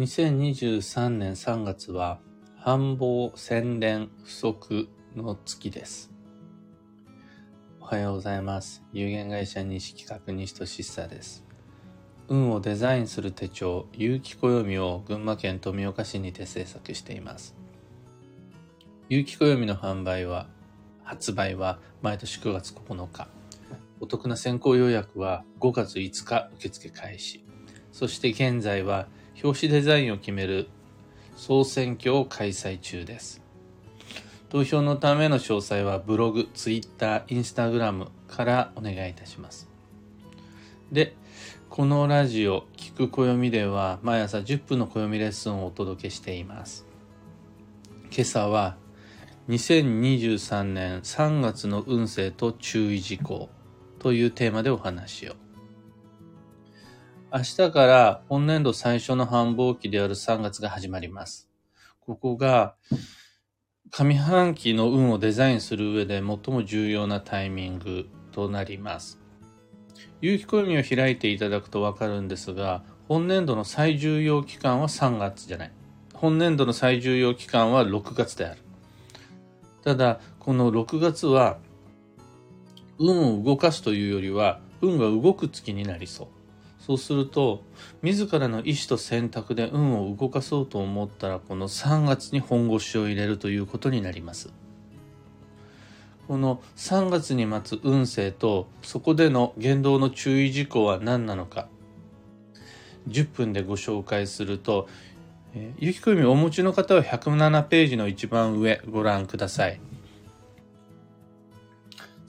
2023年3月は繁忙洗練不足の月です。おはようございます。有限会社西企画西俊久です。運をデザインする手帳、有機暦を群馬県富岡市にて制作しています。有機暦の販売は、発売は毎年9月9日。お得な先行予約は5月5日受付開始。そして現在は表紙デザインを決める総選挙を開催中です。投票のための詳細はブログ、ツイッター、インスタグラムからお願いいたします。で、このラジオ、聞く暦では毎朝10分の暦レッスンをお届けしています。今朝は2023年3月の運勢と注意事項というテーマでお話を。明日から本年度最初の繁忙期である3月が始まります。ここが上半期の運をデザインする上で最も重要なタイミングとなります。有機暦を開いていただくとわかるんですが、本年度の最重要期間は3月じゃない。本年度の最重要期間は6月である。ただ、この6月は運を動かすというよりは、運が動く月になりそう。そうすると、自らの意思と選択で運を動かそうと思ったら、この3月に本腰を入れるということになります。この3月に待つ運勢と、そこでの言動の注意事項は何なのか、10分でご紹介すると、えー、ゆきこみお持ちの方は107ページの一番上ご覧ください。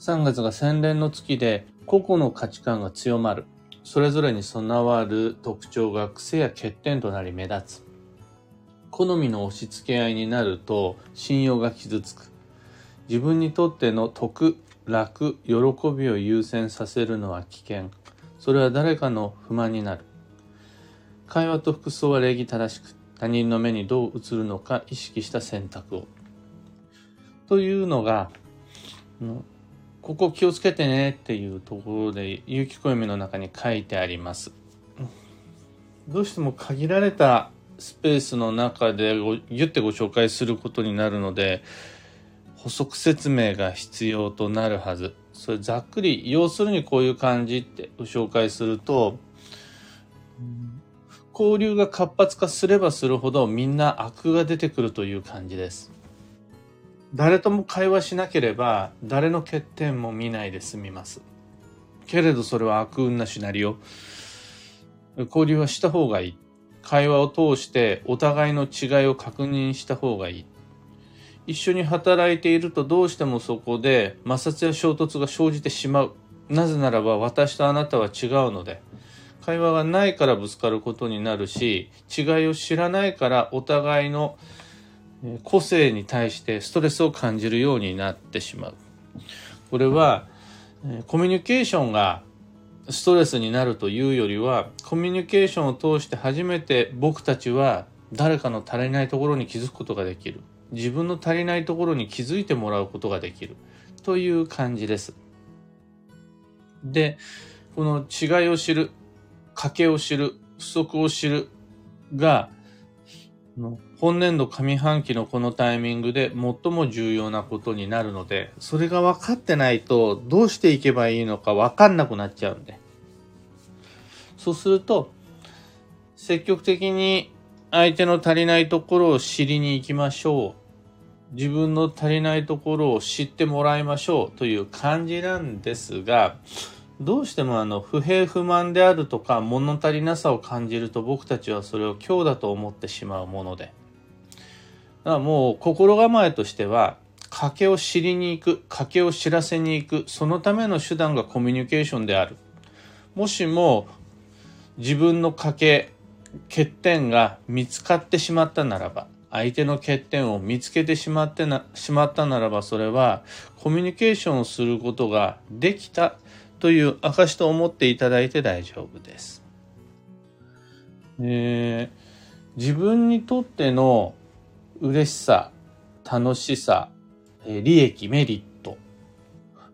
3月が洗練の月で個々の価値観が強まる。それぞれに備わる特徴が癖や欠点となり目立つ。好みの押し付け合いになると信用が傷つく。自分にとっての得、楽、喜びを優先させるのは危険。それは誰かの不満になる。会話と服装は礼儀正しく、他人の目にどう映るのか意識した選択を。というのが、ここ気をつけてねっていうところで、有機暦の中に書いてあります。どうしても限られたスペースの中でギュッてご紹介することになるので、補足説明が必要となるはず。それざっくり、要するにこういう感じってご紹介すると、交流が活発化すればするほどみんな悪が出てくるという感じです。誰とも会話しなければ誰の欠点も見ないで済みます。けれどそれは悪運なシナリオ。交流はした方がいい。会話を通してお互いの違いを確認した方がいい。一緒に働いているとどうしてもそこで摩擦や衝突が生じてしまう。なぜならば私とあなたは違うので。会話がないからぶつかることになるし、違いを知らないからお互いの個性に対してストレスを感じるようになってしまう。これは、コミュニケーションがストレスになるというよりは、コミュニケーションを通して初めて僕たちは誰かの足りないところに気づくことができる。自分の足りないところに気づいてもらうことができる。という感じです。で、この違いを知る、賭けを知る、不足を知るが、本年度上半期のこのタイミングで最も重要なことになるので、それが分かってないとどうしていけばいいのか分かんなくなっちゃうんで。そうすると、積極的に相手の足りないところを知りに行きましょう。自分の足りないところを知ってもらいましょうという感じなんですが、どうしてもあの不平不満であるとか物足りなさを感じると僕たちはそれを今日だと思ってしまうもので。だからもう心構えとしては賭けを知りに行く、賭けを知らせに行く、そのための手段がコミュニケーションである。もしも自分の賭け、欠点が見つかってしまったならば、相手の欠点を見つけてしまってな、しまったならば、それはコミュニケーションをすることができたという証と思っていただいて大丈夫です。えー、自分にとっての嬉しさ、楽しさ、利益、メリット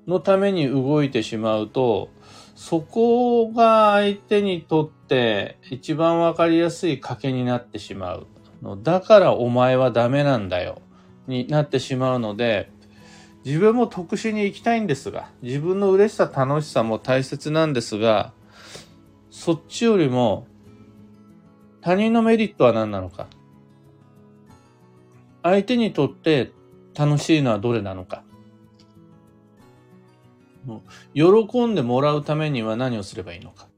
のために動いてしまうと、そこが相手にとって一番わかりやすい賭けになってしまう。だからお前はダメなんだよ。になってしまうので、自分も特殊に行きたいんですが、自分の嬉しさ、楽しさも大切なんですが、そっちよりも他人のメリットは何なのか。相手にとって楽しいのはどれなのか。喜んでもらうためには何をすればいいのか。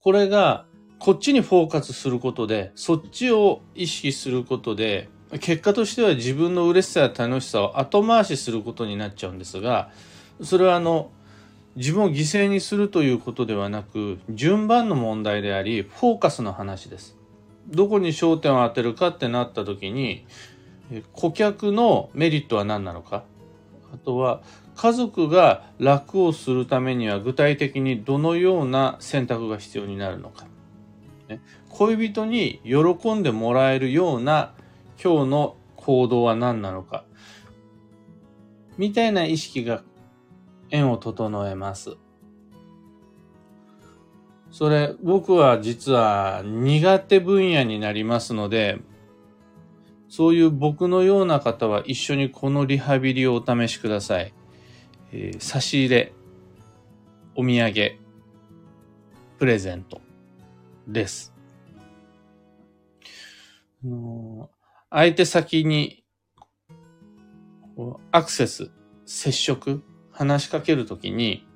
これが、こっちにフォーカスすることで、そっちを意識することで、結果としては自分の嬉しさや楽しさを後回しすることになっちゃうんですが、それはあの、自分を犠牲にするということではなく、順番の問題であり、フォーカスの話です。どこに焦点を当てるかってなった時に、顧客のメリットは何なのか？あとは、家族が楽をするためには具体的にどのような選択が必要になるのか？恋人に喜んでもらえるような今日の行動は何なのか？みたいな意識が縁を整えます。それ、僕は実は苦手分野になりますので、そういう僕のような方は一緒にこのリハビリをお試しください。えー、差し入れ、お土産、プレゼントです。相手先にアクセス、接触、話しかけるときに、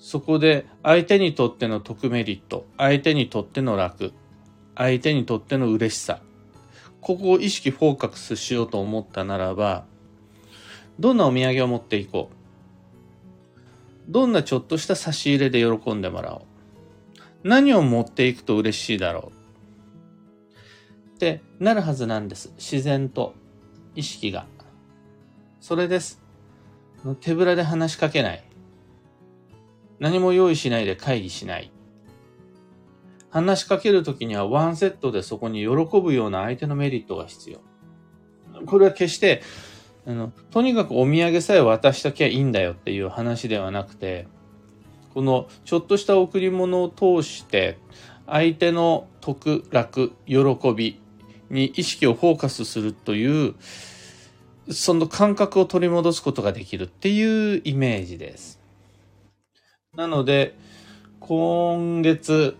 そこで相手にとっての得メリット、相手にとっての楽、相手にとっての嬉しさ、ここを意識フォーカスしようと思ったならば、どんなお土産を持っていこう。どんなちょっとした差し入れで喜んでもらおう。何を持っていくと嬉しいだろう。ってなるはずなんです。自然と意識が。それです。手ぶらで話しかけない。何も用意しないで会議しない。話しかけるときにはワンセットでそこに喜ぶような相手のメリットが必要。これは決して、あの、とにかくお土産さえ渡しときゃいいんだよっていう話ではなくて、このちょっとした贈り物を通して相手の得、楽、喜びに意識をフォーカスするというその感覚を取り戻すことができるっていうイメージです。なので、今月、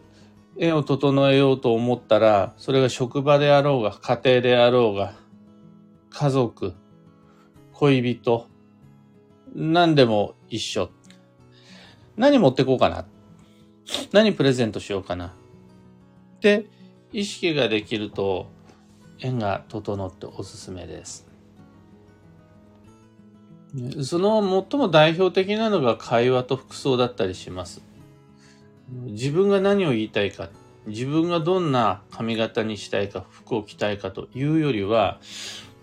絵を整えようと思ったら、それが職場であろうが、家庭であろうが、家族、恋人、何でも一緒。何持ってこうかな。何プレゼントしようかな。って意識ができると、縁が整っておすすめです。その最も代表的なのが会話と服装だったりします。自分が何を言いたいか、自分がどんな髪型にしたいか、服を着たいかというよりは、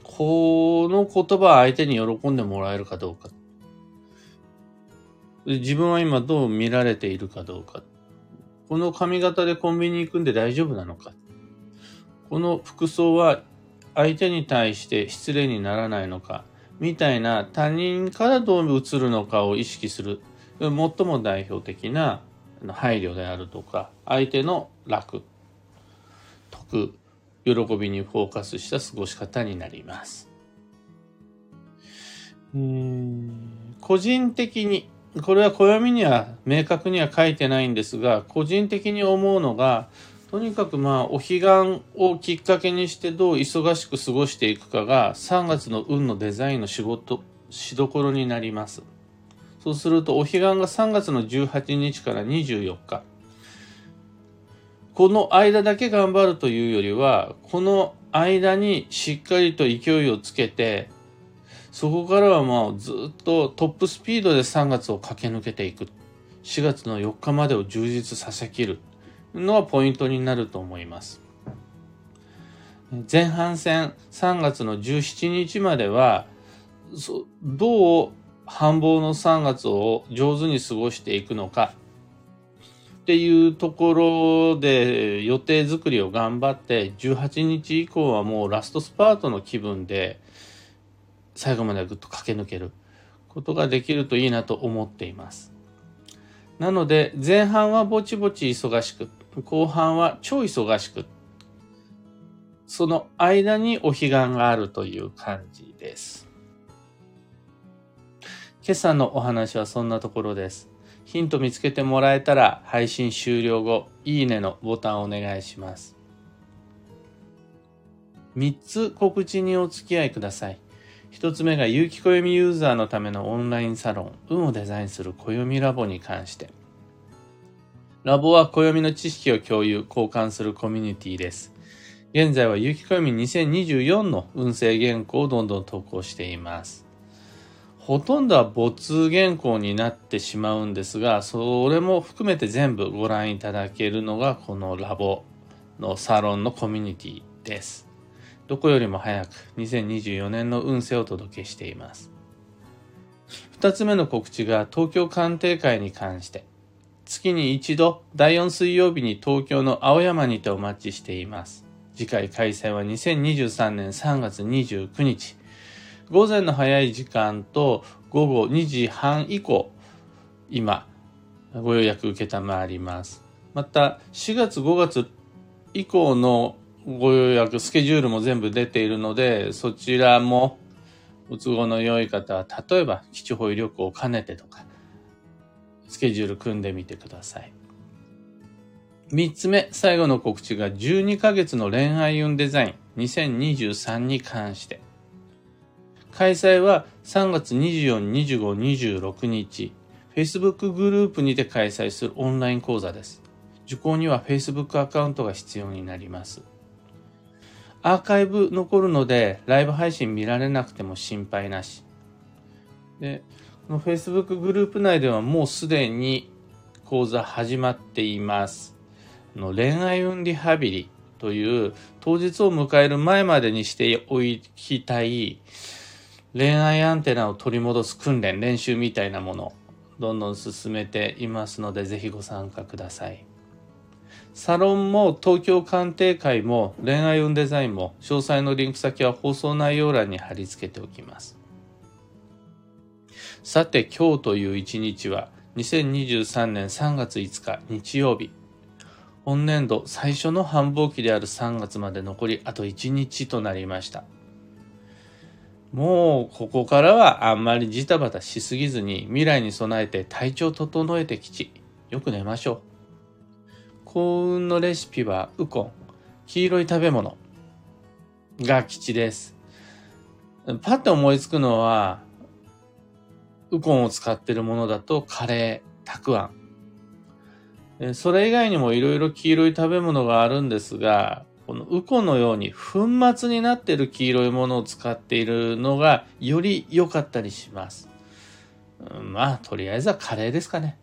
この言葉は相手に喜んでもらえるかどうか。自分は今どう見られているかどうか。この髪型でコンビニ行くんで大丈夫なのか。この服装は相手に対して失礼にならないのか。みたいな他人からどう映るのかを意識する最も代表的な配慮であるとか相手の楽得喜びにフォーカスした過ごし方になります。個人的にこれは暦には明確には書いてないんですが個人的に思うのがとにかくまあ、お彼岸をきっかけにしてどう忙しく過ごしていくかが3月の運のデザインの仕事、しどころになります。そうすると、お彼岸が3月の18日から24日。この間だけ頑張るというよりは、この間にしっかりと勢いをつけて、そこからはもうずっとトップスピードで3月を駆け抜けていく。4月の4日までを充実させきる。のはポイントになると思います。前半戦3月の17日までは、どう繁忙の3月を上手に過ごしていくのかっていうところで予定作りを頑張って18日以降はもうラストスパートの気分で最後までぐっと駆け抜ける。ことができるといいなと思っています。なので、前半はぼちぼち忙しく、後半は超忙しく、その間にお彼岸があるという感じです。今朝のお話はそんなところです。ヒント見つけてもらえたら配信終了後、いいねのボタンをお願いします。3つ告知にお付き合いください。1つ目が有機暦ユーザーのためのオンラインサロン、運をデザインする暦ラボに関して。ラボは暦の知識を共有、交換するコミュニティです。現在は有機暦2024の運勢原稿をどんどん投稿しています。ほとんどは没原稿になってしまうんですが、それも含めて全部ご覧いただけるのがこのラボのサロンのコミュニティです。どこよりも早く2024年の運勢をお届けしています。二つ目の告知が東京鑑定会に関して、月に一度第4水曜日に東京の青山にてお待ちしています。次回開催は2023年3月29日。午前の早い時間と午後2時半以降、今、ご予約受けたまわります。また、4月5月以降のご予約、スケジュールも全部出ているので、そちらもお都合の良い方は、例えば基地保育旅行を兼ねてとか、スケジュール組んでみてください。三つ目、最後の告知が12ヶ月の恋愛運デザイン2023に関して。開催は3月24、25、26日、Facebook グループにて開催するオンライン講座です。受講には Facebook アカウントが必要になります。アーカイブ残るので、ライブ配信見られなくても心配なし。で、この Facebook グループ内ではもうすでに講座始まっています。の恋愛運リハビリという当日を迎える前までにしておきたい恋愛アンテナを取り戻す訓練、練習みたいなもの、どんどん進めていますので、ぜひご参加ください。サロンも東京鑑定会も恋愛運デザインも詳細のリンク先は放送内容欄に貼り付けておきます。さて今日という一日は2023年3月5日日曜日。本年度最初の繁忙期である3月まで残りあと1日となりました。もうここからはあんまりジタバタしすぎずに未来に備えて体調整えてきち、よく寝ましょう。幸運のレシピはウコン、黄色い食べ物が吉です。パッと思いつくのは、ウコンを使ってるものだとカレー、たくあん。それ以外にもいろいろ黄色い食べ物があるんですが、このウコンのように粉末になってる黄色いものを使っているのがより良かったりします。まあ、とりあえずはカレーですかね。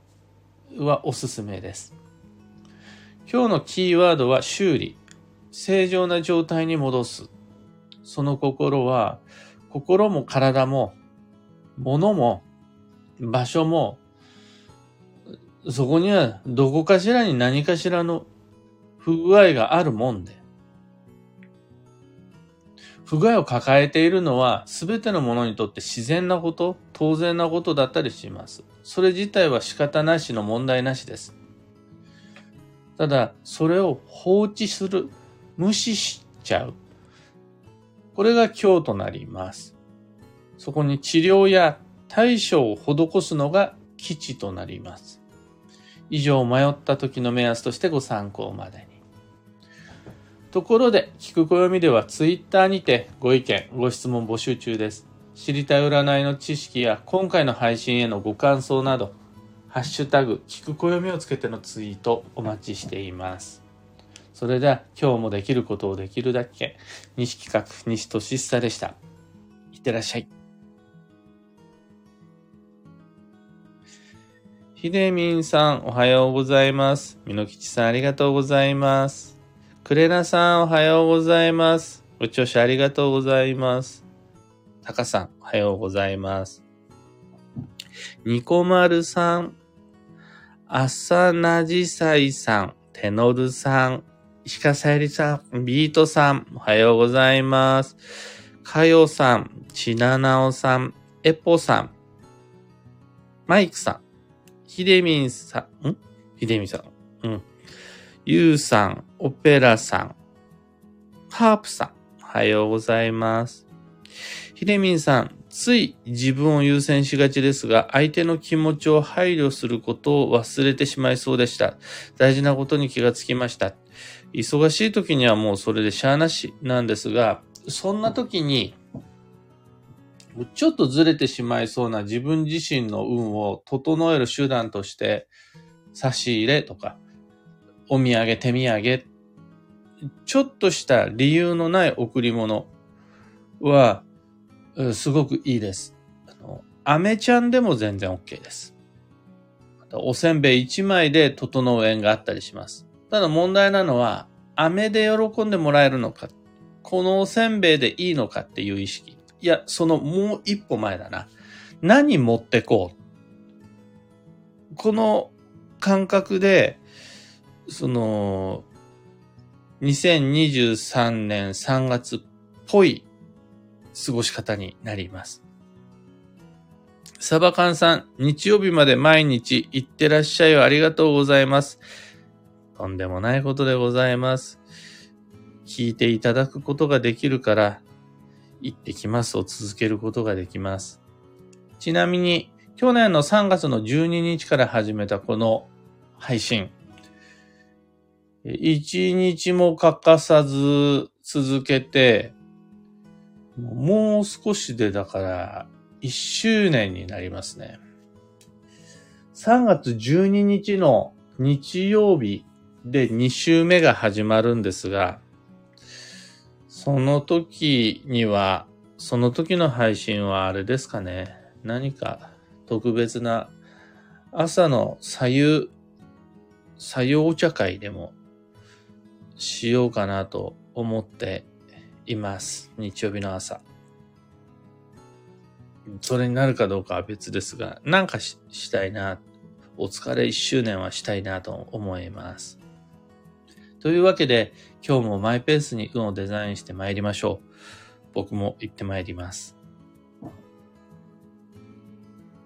はおすすめです。今日のキーワードは修理。正常な状態に戻す。その心は、心も体も、物も、場所も、そこにはどこかしらに何かしらの不具合があるもんで、不具合を抱えているのは全てのものにとって自然なこと、当然なことだったりします。それ自体は仕方なしの問題なしです。ただ、それを放置する、無視しちゃう。これが今日となります。そこに治療や対処を施すのが基地となります。以上迷った時の目安としてご参考までに。ところで、聞く暦ではツイッターにてご意見、ご質問募集中です。知りたい占いの知識や今回の配信へのご感想など、ハッシュタグ、聞く暦をつけてのツイートお待ちしています。それでは今日もできることをできるだけ、西企画、西俊久でした。いってらっしゃい。ひでみんさん、おはようございます。みのきちさん、ありがとうございます。くれなさん、おはようございます。ご聴取ありがとうございます。たかさん、おはようございます。ニコまるさん、アサナジサイさん、テノルさん、石川さゆりさん、ビートさん、おはようございます。かよさん、ちななおさん、エポさん、マイクさん、ひでみんさん、ん？ひでみんさん、うん。ゆうさん、オペラさん、ハープさん、おはようございます。ひでみんさん、つい自分を優先しがちですが、相手の気持ちを配慮することを忘れてしまいそうでした。大事なことに気がつきました。忙しい時にはもうそれでしゃあなしなんですが、そんな時に、ちょっとずれてしまいそうな自分自身の運を整える手段として、差し入れとか、お土産、手土産、ちょっとした理由のない贈り物は、すごくいいです。あの、アメちゃんでも全然 OK です。おせんべい1枚で整う縁があったりします。ただ問題なのは、飴で喜んでもらえるのか、このおせんべいでいいのかっていう意識。いや、そのもう一歩前だな。何持ってこう。この感覚で、その、2023年3月っぽい過ごし方になります。サバカンさん、日曜日まで毎日行ってらっしゃいをありがとうございます。とんでもないことでございます。聞いていただくことができるから、行ってきますを続けることができます。ちなみに、去年の3月の12日から始めたこの配信。一日も欠かさず続けて、もう少しでだから1周年になりますね。3月12日の日曜日で2週目が始まるんですが、その時には、その時の配信はあれですかね。何か特別な朝の左右、左右お茶会でもしようかなと思っています。日曜日の朝。それになるかどうかは別ですが、なんかししたいな。お疲れ一周年はしたいなと思います。というわけで、今日もマイペースに運をデザインして参りましょう。僕も行って参ります。